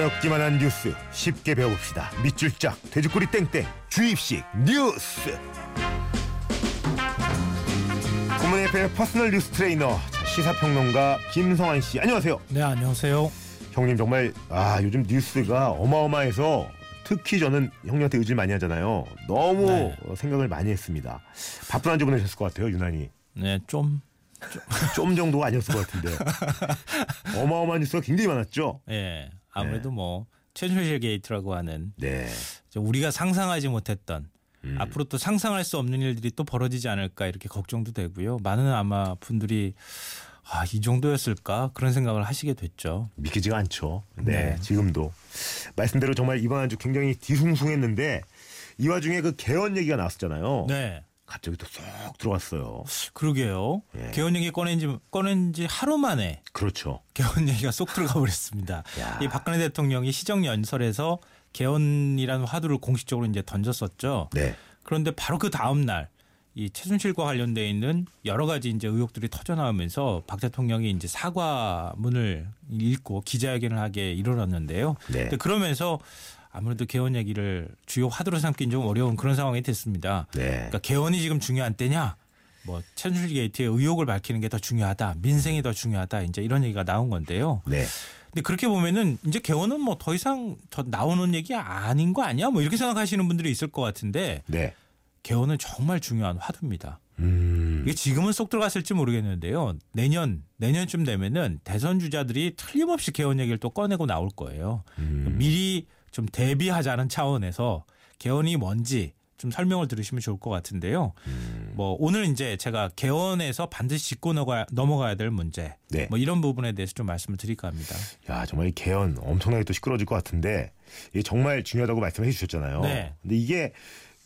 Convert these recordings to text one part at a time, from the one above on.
어렵기만 한 뉴스 쉽게 배워봅시다. 밑줄 쫙 돼지꼬리 땡땡 주입식 뉴스. 굿모닝의 personal 뉴스 트레이너 자, 시사평론가 김성환 씨 안녕하세요. 네 안녕하세요. 형님 정말 아 요즘 뉴스가 어마어마해서 특히 저는 형님한테 의지를 많이 하잖아요. 너무 네. 어, 생각을 많이 했습니다. 바쁜 한주 보내셨을 것 같아요 유난히. 네좀 좀 정도가 아니었을 것 같은데 어마어마한 뉴스가 굉장히 많았죠. 예. 아무래도 뭐 최순실 게이트라고 하는 네. 저 우리가 상상하지 못했던 음. 앞으로 또 상상할 수 없는 일들이 또 벌어지지 않을까 이렇게 걱정도 되고요. 많은 아마 분들이 아, 이 정도였을까 그런 생각을 하시게 됐죠. 믿기지가 않죠. 네, 네. 지금도 말씀대로 정말 이번 한 주 굉장히 뒤숭숭했는데 이 와중에 그 개헌 얘기가 나왔었잖아요. 네. 갑자기 또 쏙 들어왔어요. 그러게요. 예. 개헌 얘기 꺼낸 지 꺼낸 지 하루 만에 그렇죠. 개헌 얘기가 쏙 들어가 버렸습니다. 야. 이 박근혜 대통령이 시정 연설에서 개헌이라는 화두를 공식적으로 이제 던졌었죠. 네. 그런데 바로 그 다음 날 이 최순실과 관련돼 있는 여러 가지 이제 의혹들이 터져 나오면서 박 대통령이 이제 사과문을 읽고 기자회견을 하게 이르렀는데요. 네. 그러면서 아무래도 개헌 얘기를 주요 화두로 삼긴 좀 어려운 그런 상황이 됐습니다. 네. 그러니까 개헌이 지금 중요한 때냐? 뭐 최순실 게이트의 의혹을 밝히는 게 더 중요하다. 민생이 더 중요하다. 이제 이런 얘기가 나온 건데요. 네. 근데 그렇게 보면은 이제 개헌은 뭐 더 이상 더 나오는 얘기 아닌 거 아니야? 뭐 이렇게 생각하시는 분들이 있을 것 같은데 네. 개헌은 정말 중요한 화두입니다. 음. 이게 지금은 쏙 들어갔을지 모르겠는데요. 내년 내년쯤 되면은 대선 주자들이 틀림없이 개헌 얘기를 또 꺼내고 나올 거예요. 음. 미리 좀 대비하자는 차원에서 개헌이 뭔지 좀 설명을 들으시면 좋을 것 같은데요. 음. 뭐 오늘 이제 제가 개헌에서 반드시 짚고 넘어가야, 넘어가야 될 문제, 네. 뭐 이런 부분에 대해서 좀 말씀을 드릴까 합니다. 야 정말 이 개헌 엄청나게 또 시끄러질 것 같은데 이게 정말 중요하다고 말씀해 주셨잖아요. 네. 근데 이게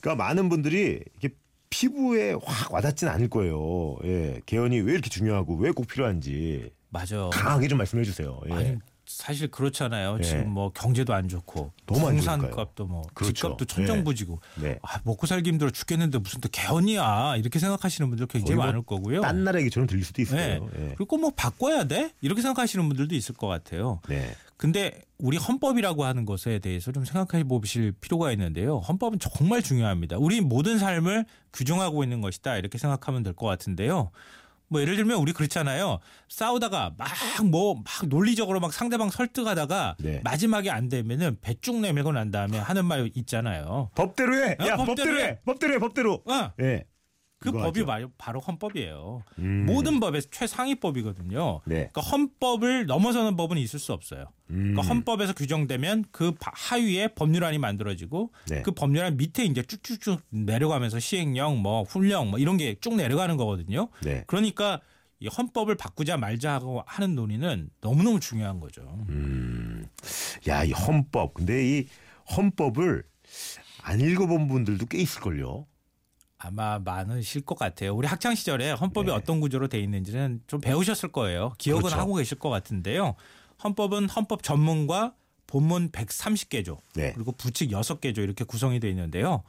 그러니까 많은 분들이 이게 피부에 확 와닿지는 않을 거예요. 예. 개헌이 왜 이렇게 중요하고 왜 꼭 필요한지 맞아. 강하게 좀 말씀해 주세요. 예. 아니 사실 그렇잖아요. 예. 지금 뭐 경제도 안 좋고 너무 안 부산값도 뭐 그렇죠. 집값도 천정부지고 네. 아, 먹고 살기 힘들어 죽겠는데 무슨 또 개헌이야 이렇게 생각하시는 분들 굉장히 뭐 많을 거고요. 딴 나라 얘기처럼 들릴 수도 있어요. 네. 예. 그리고 뭐 바꿔야 돼 이렇게 생각하시는 분들도 있을 것 같아요. 네. 근데 우리 헌법이라고 하는 것에 대해서 좀 생각해 보실 필요가 있는데요. 헌법은 정말 중요합니다. 우리 모든 삶을 규정하고 있는 것이다 이렇게 생각하면 될 것 같은데요. 뭐 예를 들면 우리 그렇잖아요. 싸우다가 막 뭐 막 논리적으로 막 상대방 설득하다가 네. 마지막에 안 되면은 배쭉 내밀고 난 다음에 하는 말 있잖아요. 법대로 해. 어, 야, 법대로 법대로 해. 해. 법대로 해. 법대로. 어, 예. 그 법이 하죠. 바- 바로 헌법이에요. 음. 모든 법의 최상위법이거든요. 네. 그러니까 헌법을 넘어서는 법은 있을 수 없어요. 음. 그러니까 헌법에서 규정되면 그 바- 하위에 법률안이 만들어지고 네. 그 법률안 밑에 이제 쭉쭉쭉 내려가면서 시행령, 뭐 훈령, 뭐 이런 게 쭉 내려가는 거거든요. 네. 그러니까 이 헌법을 바꾸자 말자 하고 하는 논의는 너무너무 중요한 거죠. 음. 야, 이 헌법. 근데 이 헌법을 안 읽어본 분들도 꽤 있을걸요. 아마 많으실 것 같아요. 우리 학창 시절에 헌법이 네. 어떤 구조로 돼 있는지는 좀 배우셨을 거예요. 기억은 그렇죠. 하고 계실 것 같은데요. 헌법은 헌법 전문과 본문 130개조 네. 그리고 부칙 6개조 이렇게 구성이 되어 있는데요.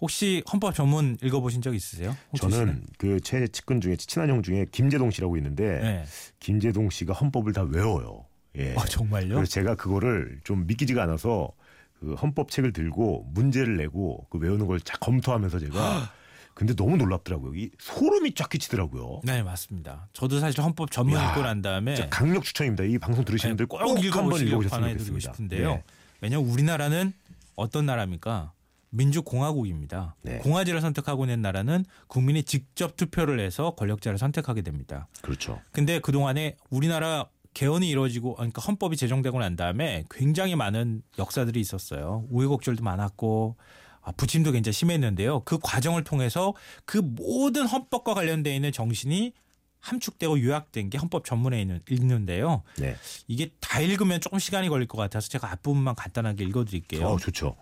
혹시 헌법 전문 읽어보신 적 있으세요? 저는 그 제 측근 중에 친한 형 중에 김재동 씨라고 있는데 네. 김재동 씨가 헌법을 다 외워요. 예. 어, 정말요? 그래서 제가 그거를 좀 믿기지가 않아서 그 헌법 책을 들고 문제를 내고 그 외우는 걸쫙 검토하면서 제가 근데 너무 놀랍더라고요. 이 소름이 쫙 끼치더라고요. 네 맞습니다. 저도 사실 헌법 전문 야, 읽고 난 다음에 강력 추천입니다. 이 방송 들으시는 분들 꼭, 네. 꼭 한번 읽어보시길 읽어보셨으면 좋겠습니다. 싶은데요. 네. 왜냐하면 우리나라는 어떤 나라입니까? 민주공화국입니다. 네. 공화제를 선택하고 있는 나라는 국민이 직접 투표를 해서 권력자를 선택하게 됩니다. 그렇죠. 근데 그동안에 우리나라 개헌이 이루어지고 그러니까 헌법이 제정되고 난 다음에 굉장히 많은 역사들이 있었어요. 우여곡절도 많았고 아, 부침도 굉장히 심했는데요. 그 과정을 통해서 그 모든 헌법과 관련돼 있는 정신이 함축되고 요약된 게 헌법 전문에 있는 읽는데요. 네. 이게 다 읽으면 조금 시간이 걸릴 것 같아서 제가 앞부분만 간단하게 읽어드릴게요. 어, 좋죠.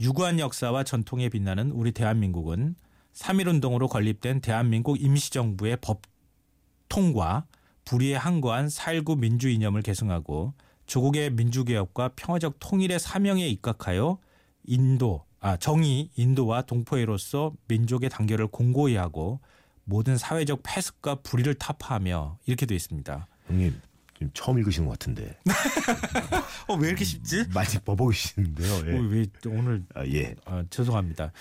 유구한 역사와 전통에 빛나는 우리 대한민국은 3.1운동으로 건립된 대한민국 임시정부의 법통과 불의에 항거한 4.19 민주 이념을 계승하고 조국의 민주개혁과 평화적 통일의 사명에 입각하여 인도, 아, 정의, 인도와 동포애로서 민족의 단결을 공고히 하고 모든 사회적 폐습과 불의를 타파하며 이렇게 되어 있습니다. 형님 지금 처음 읽으시는 것 같은데. 어, 왜 이렇게 쉽지? 많이 버벅이시는데요. 예. 어, 왜 오늘 아, 예. 아, 죄송합니다.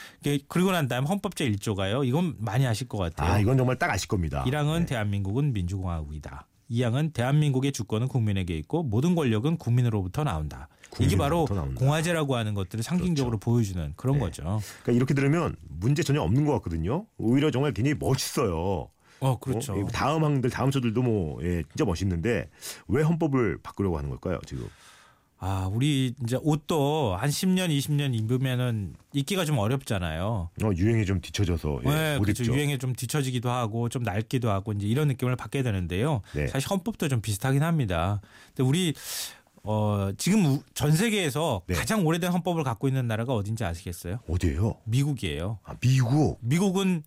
그리고 난 다음 헌법 제 1조가요. 이건 많이 아실 것 같아요. 아, 이건 정말 딱 아실 겁니다. 1항은 네. 대한민국은 민주공화국이다. 2항은 대한민국의 주권은 국민에게 있고 모든 권력은 국민으로부터 나온다. 이게 바로. 공화제라고 하는 것들을 상징적으로 보여주는 그런 네. 거죠. 그러니까 이렇게 들으면 문제 전혀 없는 것 같거든요. 오히려 정말 굉장히 멋있어요. 어, 그렇죠. 어, 다음 항들, 다음 조들도 뭐 예, 진짜 멋있는데 왜 헌법을 바꾸려고 하는 걸까요? 지금. 아, 우리 이제 옷도 한 10년, 20년 입으면은 입기가 좀 어렵잖아요. 어, 유행에 좀 뒤처져서 예, 네, 못 그렇죠. 입죠. 유행에 좀 뒤처지기도 하고 좀 낡기도 하고 이제 이런 느낌을 받게 되는데요. 네. 사실 헌법도 좀 비슷하긴 합니다. 근데 우리 어, 지금 우- 전 세계에서 네. 가장 오래된 헌법을 갖고 있는 나라가 어딘지 아시겠어요? 어디예요? 미국이에요. 아, 미국. 미국은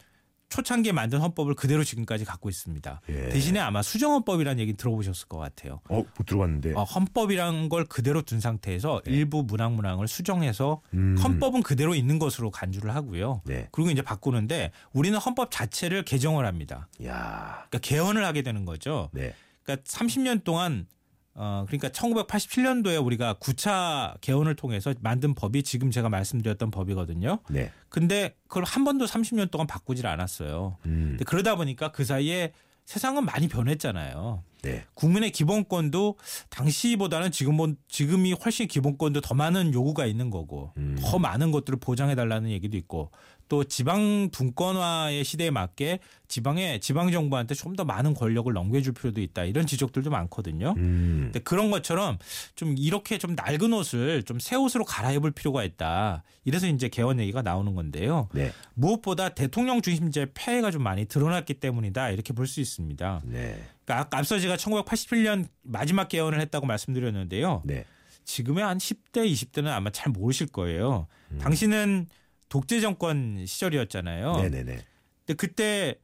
초창기에 만든 헌법을 그대로 지금까지 갖고 있습니다. 예. 대신에 아마 수정헌법이라는 얘기 들어보셨을 것 같아요. 어, 못 들어봤는데. 어, 헌법이란 걸 그대로 둔 상태에서 일부 문항 문항을 수정해서 네. 음. 헌법은 그대로 있는 것으로 간주를 하고요. 네. 그리고 이제 바꾸는데 우리는 헌법 자체를 개정을 합니다. 야. 그러니까 개헌을 하게 되는 거죠. 네. 그러니까 30년 동안 어 그러니까 1987년도에 우리가 9차 개헌을 통해서 만든 법이 지금 제가 말씀드렸던 법이거든요. 네. 근데 그걸 한 번도 30년 동안 바꾸질 않았어요. 음. 그러다 보니까 그 사이에 세상은 많이 변했잖아요. 네. 국민의 기본권도 당시보다는 지금 뭐 지금이 훨씬 기본권도 더 많은 요구가 있는 거고 음. 더 많은 것들을 보장해 달라는 얘기도 있고 또 지방 분권화의 시대에 맞게 지방에 지방 정부한테 좀 더 많은 권력을 넘겨줄 필요도 있다 이런 지적들도 많거든요. 음. 근데 그런 것처럼 좀 이렇게 좀 낡은 옷을 좀 새 옷으로 갈아입을 필요가 있다. 이래서 이제 개헌 얘기가 나오는 건데요. 네. 무엇보다 대통령 중심제 폐해가 좀 많이 드러났기 때문이다 이렇게 볼 수 있습니다. 네. 그러니까 아까 앞서 제가 1987년 마지막 개헌을 했다고 말씀드렸는데요. 네. 지금의 한 10대, 20대는 아마 잘 모르실 거예요. 음. 당시는 독재 정권 시절이었잖아요. 네, 네, 네. 근데 그때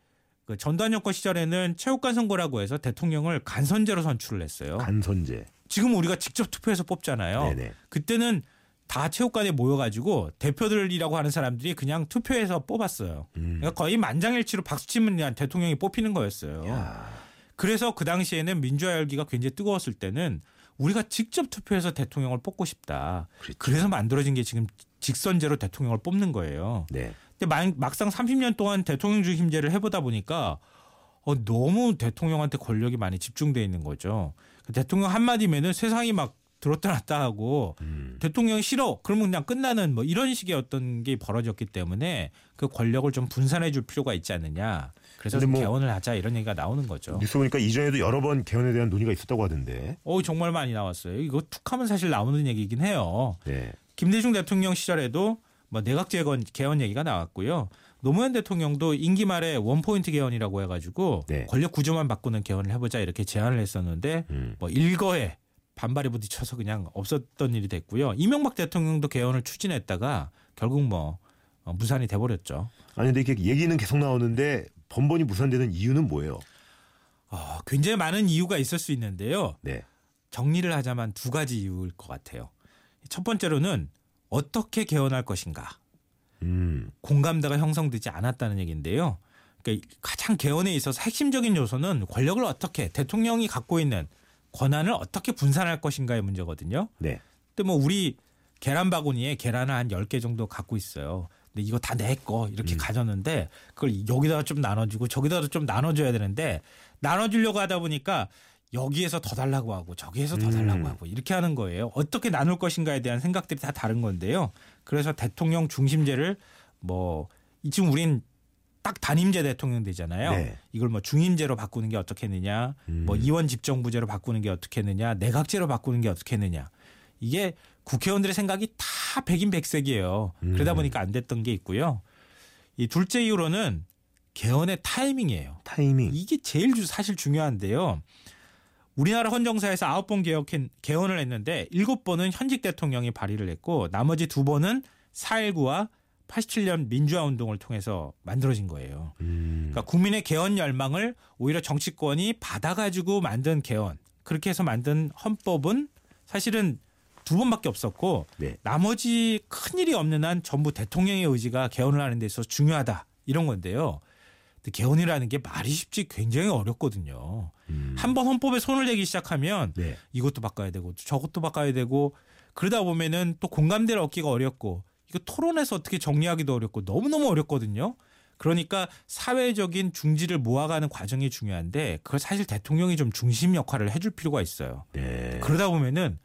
그 전두환 정권 시절에는 체육관 선거라고 해서 대통령을 간선제로 선출을 했어요. 간선제. 지금 우리가 직접 투표해서 뽑잖아요. 네, 네. 그때는 다 체육관에 모여가지고 대표들이라고 하는 사람들이 그냥 투표해서 뽑았어요. 음. 그러니까 거의 만장일치로 박수치면 그냥 대통령이 뽑히는 거였어요. 야. 그래서 그 당시에는 민주화 열기가 굉장히 뜨거웠을 때는 우리가 직접 투표해서 대통령을 뽑고 싶다. 그렇죠. 그래서 만들어진 게 지금 직선제로 대통령을 뽑는 거예요. 네. 근데 막- 막상 30년 동안 대통령 중심제를 해보다 보니까 어, 너무 대통령한테 권력이 많이 집중돼 있는 거죠. 그 대통령 한마디면은 세상이 막 들었다 놨다 하고 음. 대통령이 싫어 그러면 그냥 끝나는 뭐 이런 식의 어떤 게 벌어졌기 때문에 그 권력을 좀 분산해 줄 필요가 있지 않느냐. 그래서 뭐 개헌을 하자 이런 얘기가 나오는 거죠. 뉴스 보니까 이전에도 여러 번 개헌에 대한 논의가 있었다고 하던데. 어 정말 많이 나왔어요. 이거 툭하면 사실 나오는 얘기긴 해요. 네. 김대중 대통령 시절에도 뭐 내각 재건 개헌 얘기가 나왔고요. 노무현 대통령도 임기 말에 원 포인트 개헌이라고 해가지고 네. 권력 구조만 바꾸는 개헌을 해보자 이렇게 제안을 했었는데 음. 뭐 일거에 반발이 부딪혀서 그냥 없었던 일이 됐고요. 이명박 대통령도 개헌을 추진했다가 결국 뭐 어, 무산이 돼버렸죠. 아니 근데 이렇게 얘기는 계속 나오는데 번번이 무산되는 이유는 뭐예요? 어, 굉장히 많은 이유가 있을 수 있는데요. 네. 정리를 하자면 두 가지 이유일 것 같아요. 첫 번째로는 어떻게 개헌할 것인가. 음. 공감대가 형성되지 않았다는 얘기인데요. 그러니까 가장 개헌에 있어서 핵심적인 요소는 권력을 어떻게 대통령이 갖고 있는 권한을 어떻게 분산할 것인가의 문제거든요. 네. 근데 뭐 우리 계란 바구니에 계란을 한 10개 정도 갖고 있어요. 근데 이거 다 내 거 이렇게 가졌는데 그걸 여기다가 좀 나눠주고 저기다가 좀 나눠줘야 되는데 나눠주려고 하다 보니까 여기에서 더 달라고 하고 저기에서 더 달라고 음. 하고 이렇게 하는 거예요. 어떻게 나눌 것인가에 대한 생각들이 다 다른 건데요. 그래서 대통령 중심제를 뭐 지금 우린 딱 단임제 대통령 되잖아요. 네. 이걸 뭐 중임제로 바꾸는 게 어떻겠느냐, 음. 뭐 이원 집정부제로 바꾸는 게 어떻겠느냐, 내각제로 바꾸는 게 어떻겠느냐. 이게 국회의원들의 생각이 다 백인백색이에요. 그러다 음. 보니까 안 됐던 게 있고요. 이 둘째 이유로는 개헌의 타이밍이에요. 타이밍. 이게 제일 주- 사실 중요한데요. 우리나라 헌정사에서 아홉 번 개헌을 했는데 일곱 번은 현직 대통령이 발의를 했고 나머지 두 번은 4.19와 87년 민주화 운동을 통해서 만들어진 거예요. 음. 그러니까 국민의 개헌 열망을 오히려 정치권이 받아가지고 만든 개헌 그렇게 해서 만든 헌법은 사실은 두 번밖에 없었고 네. 나머지 큰 일이 없는 한 전부 대통령의 의지가 개헌을 하는 데 있어서 중요하다 이런 건데요. 개헌이라는 게 말이 쉽지 굉장히 어렵거든요. 음. 한번 헌법에 손을 대기 시작하면 네. 이것도 바꿔야 되고 저것도 바꿔야 되고 그러다 보면은 또 공감대를 얻기가 어렵고 이거 토론에서 어떻게 정리하기도 어렵고 너무너무 어렵거든요. 그러니까 사회적인 중지를 모아가는 과정이 중요한데 그걸 사실 대통령이 좀 중심 역할을 해줄 필요가 있어요. 네. 그러다 보면은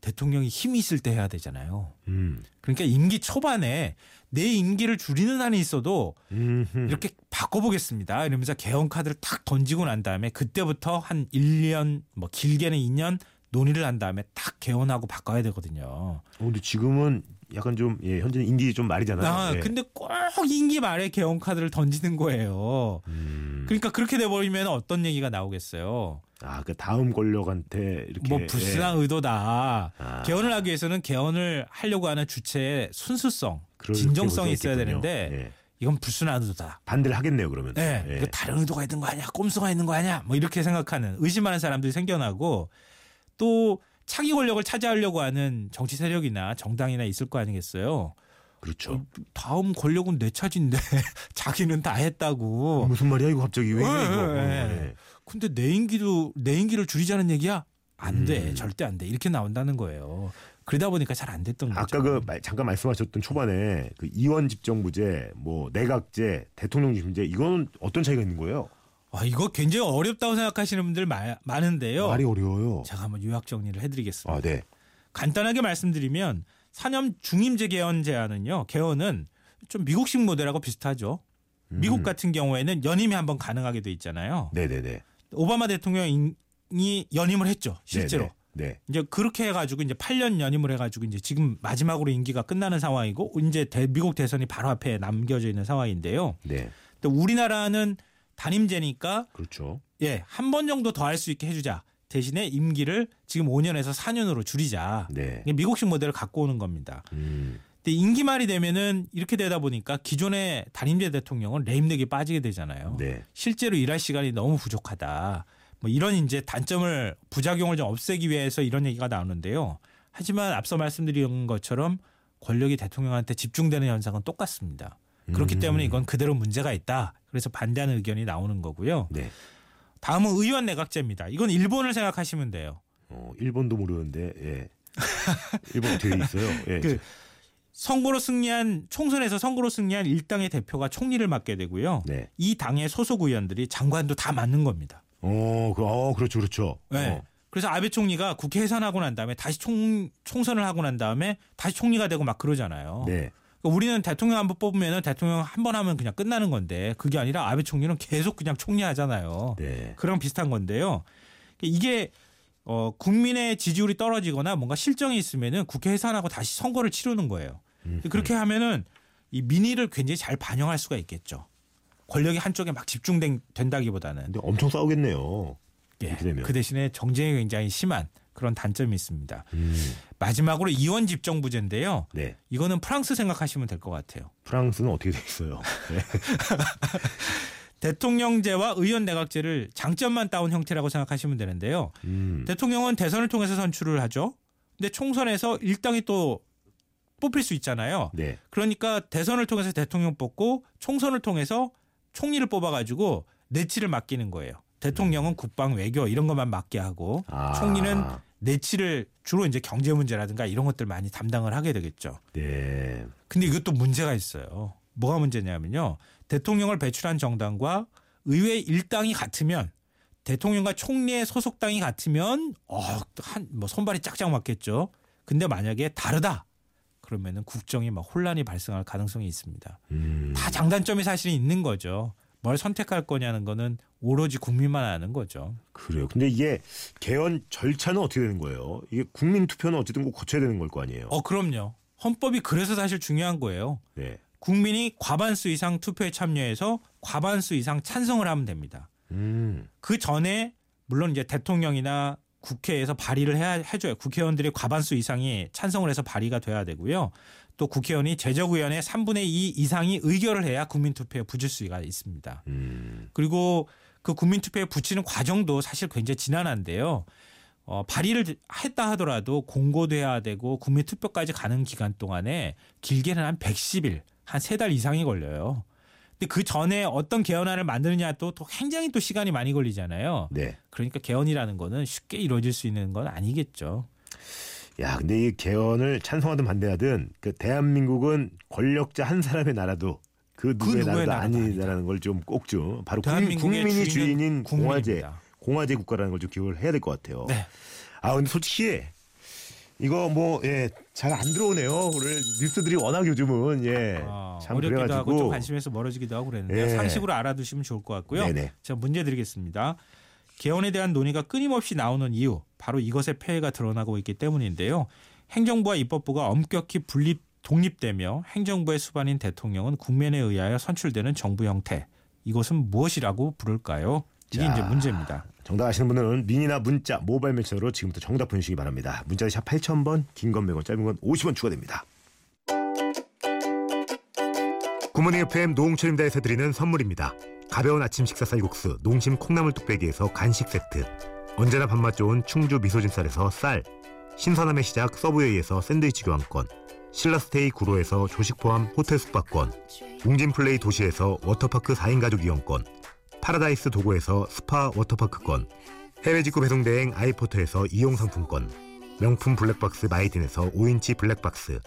대통령이 힘이 있을 때 해야 되잖아요. 음. 그러니까 임기 초반에 내 임기를 줄이는 한이 있어도 음흠. 이렇게 바꿔보겠습니다. 이러면서 개헌 카드를 탁 던지고 난 다음에 그때부터 한 1년 뭐 길게는 2년 논의를 한 다음에 딱 개헌하고 바꿔야 되거든요. 어, 근데 지금은 약간 좀 예, 현재는 인기 좀 말이잖아요. 아, 예. 근데 꼭 임기 말에 개헌 카드를 던지는 거예요. 음. 그러니까 그렇게 돼 버리면 어떤 얘기가 나오겠어요. 아, 그 다음 권력한테 이렇게 뭐 불순한 의도다. 예. 아, 개헌을 하기 위해서는 개헌을 하려고 하는 주체의 순수성, 진정성이 있어야 있겠군요. 되는데 예. 이건 불순한 의도다. 반대를 하겠네요, 그러면. 네, 예. 이거 다른 의도가 있는 거 아니야? 꼼수가 있는 거 아니야? 뭐 이렇게 생각하는 의심하는 사람들이 생겨나고 또 차기 권력을 차지하려고 하는 정치 세력이나 정당이나 있을 거 아니겠어요? 그렇죠. 다음 권력은 내 차지인데 자기는 다 했다고. 무슨 말이야 이거 갑자기 왜 이래 예, 이거. 예. 근데 내 임기도 내 임기를 줄이자는 얘기야? 안 돼. 음. 절대 안 돼. 이렇게 나온다는 거예요. 그러다 보니까 잘 안 됐던 거죠. 아까 그 말- 잠깐 말씀하셨던 초반에 그 이원 집정부제, 뭐 내각제, 대통령 중심제 이건 어떤 차이가 있는 거예요? 아, 이거 굉장히 어렵다고 생각하시는 분들 마- 많은데요. 말이 어려워요. 제가 한번 요약 정리를 해드리겠습니다. 아, 네. 간단하게 말씀드리면 사념 중임제 개헌 제안은요. 개헌은 좀 미국식 모델하고 비슷하죠. 미국 음. 같은 경우에는 연임이 한번 가능하게 돼 있잖아요. 네네네. 오바마 대통령이 연임을 했죠. 실제로. 네. 이제 그렇게 해가지고 이제 8년 연임을 해가지고 이제 지금 마지막으로 임기가 끝나는 상황이고 이제 대- 미국 대선이 바로 앞에 남겨져 있는 상황인데요. 네. 네. 또 우리나라는 단임제니까 그렇죠. 예, 한 번 정도 더 할 수 있게 해주자. 대신에 임기를 지금 5년에서 4년으로 줄이자. 네. 미국식 모델을 갖고 오는 겁니다. 음. 근데 임기 말이 되면은 이렇게 되다 보니까 기존의 단임제 대통령은 레임덕이 빠지게 되잖아요. 네. 실제로 일할 시간이 너무 부족하다. 뭐 이런 이제 단점을 부작용을 좀 없애기 위해서 이런 얘기가 나오는데요. 하지만 앞서 말씀드린 것처럼 권력이 대통령한테 집중되는 현상은 똑같습니다. 그렇기 음. 때문에 이건 그대로 문제가 있다. 그래서 반대하는 의견이 나오는 거고요. 네. 다음은 의원 내각제입니다. 이건 일본을 생각하시면 돼요. 어, 일본도 모르는데 예. 일본 어떻게 돼 있어요? 예. 그 선거로 승리한 총선에서 선거로 승리한 일당의 대표가 총리를 맡게 되고요. 네. 이 당의 소속 의원들이 장관도 다 맡는 겁니다. 어, 그, 어, 그렇죠, 그렇죠. 네. 어. 그래서 아베 총리가 국회 해산하고 난 다음에 다시 총 총선을 하고 난 다음에 다시 총리가 되고 막 그러잖아요. 네. 그러니까 우리는 대통령 한 번 뽑으면 대통령 한 번 하면 그냥 끝나는 건데 그게 아니라 아베 총리는 계속 그냥 총리 하잖아요. 네. 그런 비슷한 건데요. 이게 어, 국민의 지지율이 떨어지거나 뭔가 실정이 있으면은 국회 해산하고 다시 선거를 치르는 거예요. 음. 그렇게 하면은 이 민의를 굉장히 잘 반영할 수가 있겠죠. 권력이 한쪽에 막 집중된다기보다는 근데 엄청 싸우겠네요. 예. 그 대신에 정쟁이 굉장히 심한 그런 단점이 있습니다. 음. 마지막으로 이원 집정부제인데요. 네. 이거는 프랑스 생각하시면 될 것 같아요. 프랑스는 어떻게 돼 있어요? 네. 대통령제와 의원 내각제를 장점만 따온 형태라고 생각하시면 되는데요. 음. 대통령은 대선을 통해서 선출을 하죠. 근데 총선에서 일당이 또 뽑힐 수 있잖아요. 네. 그러니까 대선을 통해서 대통령 뽑고 총선을 통해서 총리를 뽑아가지고 내치를 맡기는 거예요. 대통령은 국방 외교 이런 것만 맡게 하고 아. 총리는 내치를 주로 이제 경제 문제라든가 이런 것들 많이 담당을 하게 되겠죠. 네. 근데 이것도 문제가 있어요. 뭐가 문제냐면요. 대통령을 배출한 정당과 의회 일당이 같으면 대통령과 총리의 소속당이 같으면 어한뭐 손발이 짝짝 맞겠죠. 근데 만약에 다르다. 그러면은 국정이 막 혼란이 발생할 가능성이 있습니다. 음. 다 장단점이 사실 있는 거죠. 뭘 선택할 거냐는 거는 오로지 국민만 아는 거죠. 그래요. 근데 이게 개헌 절차는 어떻게 되는 거예요? 이게 국민 투표는 어쨌든 꼭 거쳐야 되는 걸 거 아니에요? 어 그럼요. 헌법이 그래서 사실 중요한 거예요. 네. 국민이 과반수 이상 투표에 참여해서 과반수 이상 찬성을 하면 됩니다. 음. 그 전에 물론 이제 대통령이나 국회에서 발의를 해야 해줘요. 국회의원들이 과반수 이상이 찬성을 해서 발의가 돼야 되고요. 또 국회의원이 제적의원의 3분의 2 이상이 의결을 해야 국민투표에 붙일 수가 있습니다. 음. 그리고 그 국민투표에 붙이는 과정도 사실 굉장히 지난한데요. 어, 발의를 했다 하더라도 공고돼야 되고 국민투표까지 가는 기간 동안에 길게는 한 110일, 한 세 달 이상이 걸려요. 근데 그 전에 어떤 개헌안을 만드느냐 또, 또 굉장히 또 시간이 많이 걸리잖아요. 네. 그러니까 개헌이라는 거는 쉽게 이루어질 수 있는 건 아니겠죠. 야, 근데 이 개헌을 찬성하든 반대하든 그 대한민국은 권력자 한 사람의 나라도 그 누구의, 누구의 나라도 나라도 아니라는 걸 좀 꼭 좀 바로 국- 국민이 주인인 공화제. 공화제 국가라는 걸 좀 기억을 해야 될 것 같아요. 네. 아, 근데 솔직히 이거 뭐 예, 잘 안 들어오네요. 오늘 뉴스들이 워낙 요즘은 예, 아, 참 어렵기도 하고 좀 그래가지고 관심에서 멀어지기도 하고 그랬는데 예. 상식으로 알아두시면 좋을 것 같고요. 네네. 제가 문제 드리겠습니다. 개헌에 대한 논의가 끊임없이 나오는 이유 바로 이것의 폐해가 드러나고 있기 때문인데요. 행정부와 입법부가 엄격히 분립 독립되며 행정부의 수반인 대통령은 국민에 의하여 선출되는 정부 형태 이것은 무엇이라고 부를까요? 이게 자. 이제 문제입니다. 정답 아시는 분들은 미니나 문자, 모바일 메시지로 지금부터 정답 보내주시기 바랍니다. 문자 샵 8000번, 긴 건 100원, 짧은 건 50원 추가됩니다. 굿모닝 FM 노홍철입니다에서 드리는 선물입니다. 가벼운 아침 식사 쌀국수 농심 콩나물 뚝배기에서 간식 세트 언제나 밥맛 좋은 충주 미소진 쌀에서 쌀 신선함의 시작 서브웨이에서 샌드위치 교환권 신라스테이 구로에서 조식 포함 호텔 숙박권 웅진플레이 도시에서 워터파크 4인 가족 이용권 파라다이스 도고에서 스파 워터파크권 해외 직구 배송 대행 아이포터에서 이용 상품권 명품 블랙박스 마이딘에서 5인치 블랙박스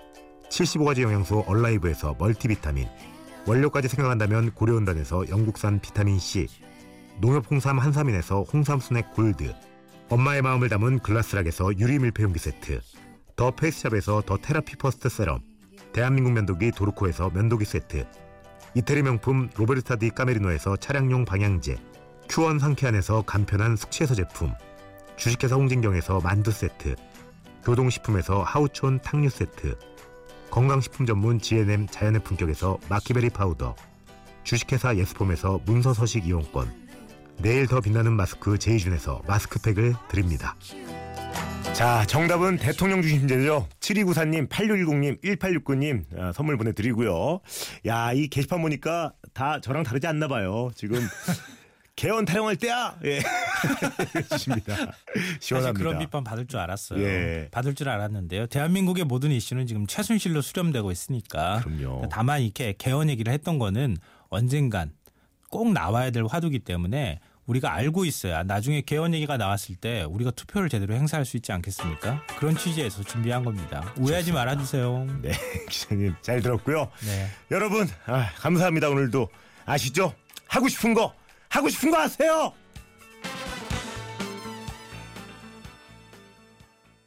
75가지 영양소 얼라이브에서 멀티비타민 원료까지 생각한다면 고려은단에서 영국산 비타민C 농협 홍삼 한삼인에서 홍삼 스낵 골드 엄마의 마음을 담은 글라스락에서 유리 밀폐용기 세트 더 페이스샵에서 더 테라피 퍼스트 세럼 대한민국 면도기 도르코에서 면도기 세트 이태리 명품 로베르타 디 까메리노에서 차량용 방향제 큐원 상쾌한에서 간편한 숙취해소 제품 주식회사 홍진경에서 만두 세트 교동식품에서 하우촌 탕류 세트 건강식품 전문 GNM 자연의 품격에서 마퀴베리 파우더 주식회사 예스폼에서 문서 서식 이용권 내일 더 빛나는 마스크 제이준에서 마스크팩을 드립니다. 자, 정답은 대통령 중심제죠. 7294님, 8610님, 1869님 아, 선물 보내드리고요. 야, 이 게시판 보니까 다 저랑 다르지 않나 봐요. 지금 개헌 타령할 때야. 예. 해주십니다. 사실 시원합니다. 그런 비판 받을 줄 알았어요. 예. 받을 줄 알았는데요. 대한민국의 모든 이슈는 지금 최순실로 수렴되고 있으니까. 그럼요. 다만 이렇게 개헌 얘기를 했던 거는 언젠간 꼭 나와야 될 화두기 때문에 우리가 알고 있어야 나중에 개헌 얘기가 나왔을 때 우리가 투표를 제대로 행사할 수 있지 않겠습니까? 그런 취지에서 준비한 겁니다. 오해하지 말아주세요. 네, 기자님 잘 들었고요. 네. 여러분, 아, 감사합니다. 오늘도 아시죠? 하고 싶은 거, 하고 싶은 거 하세요.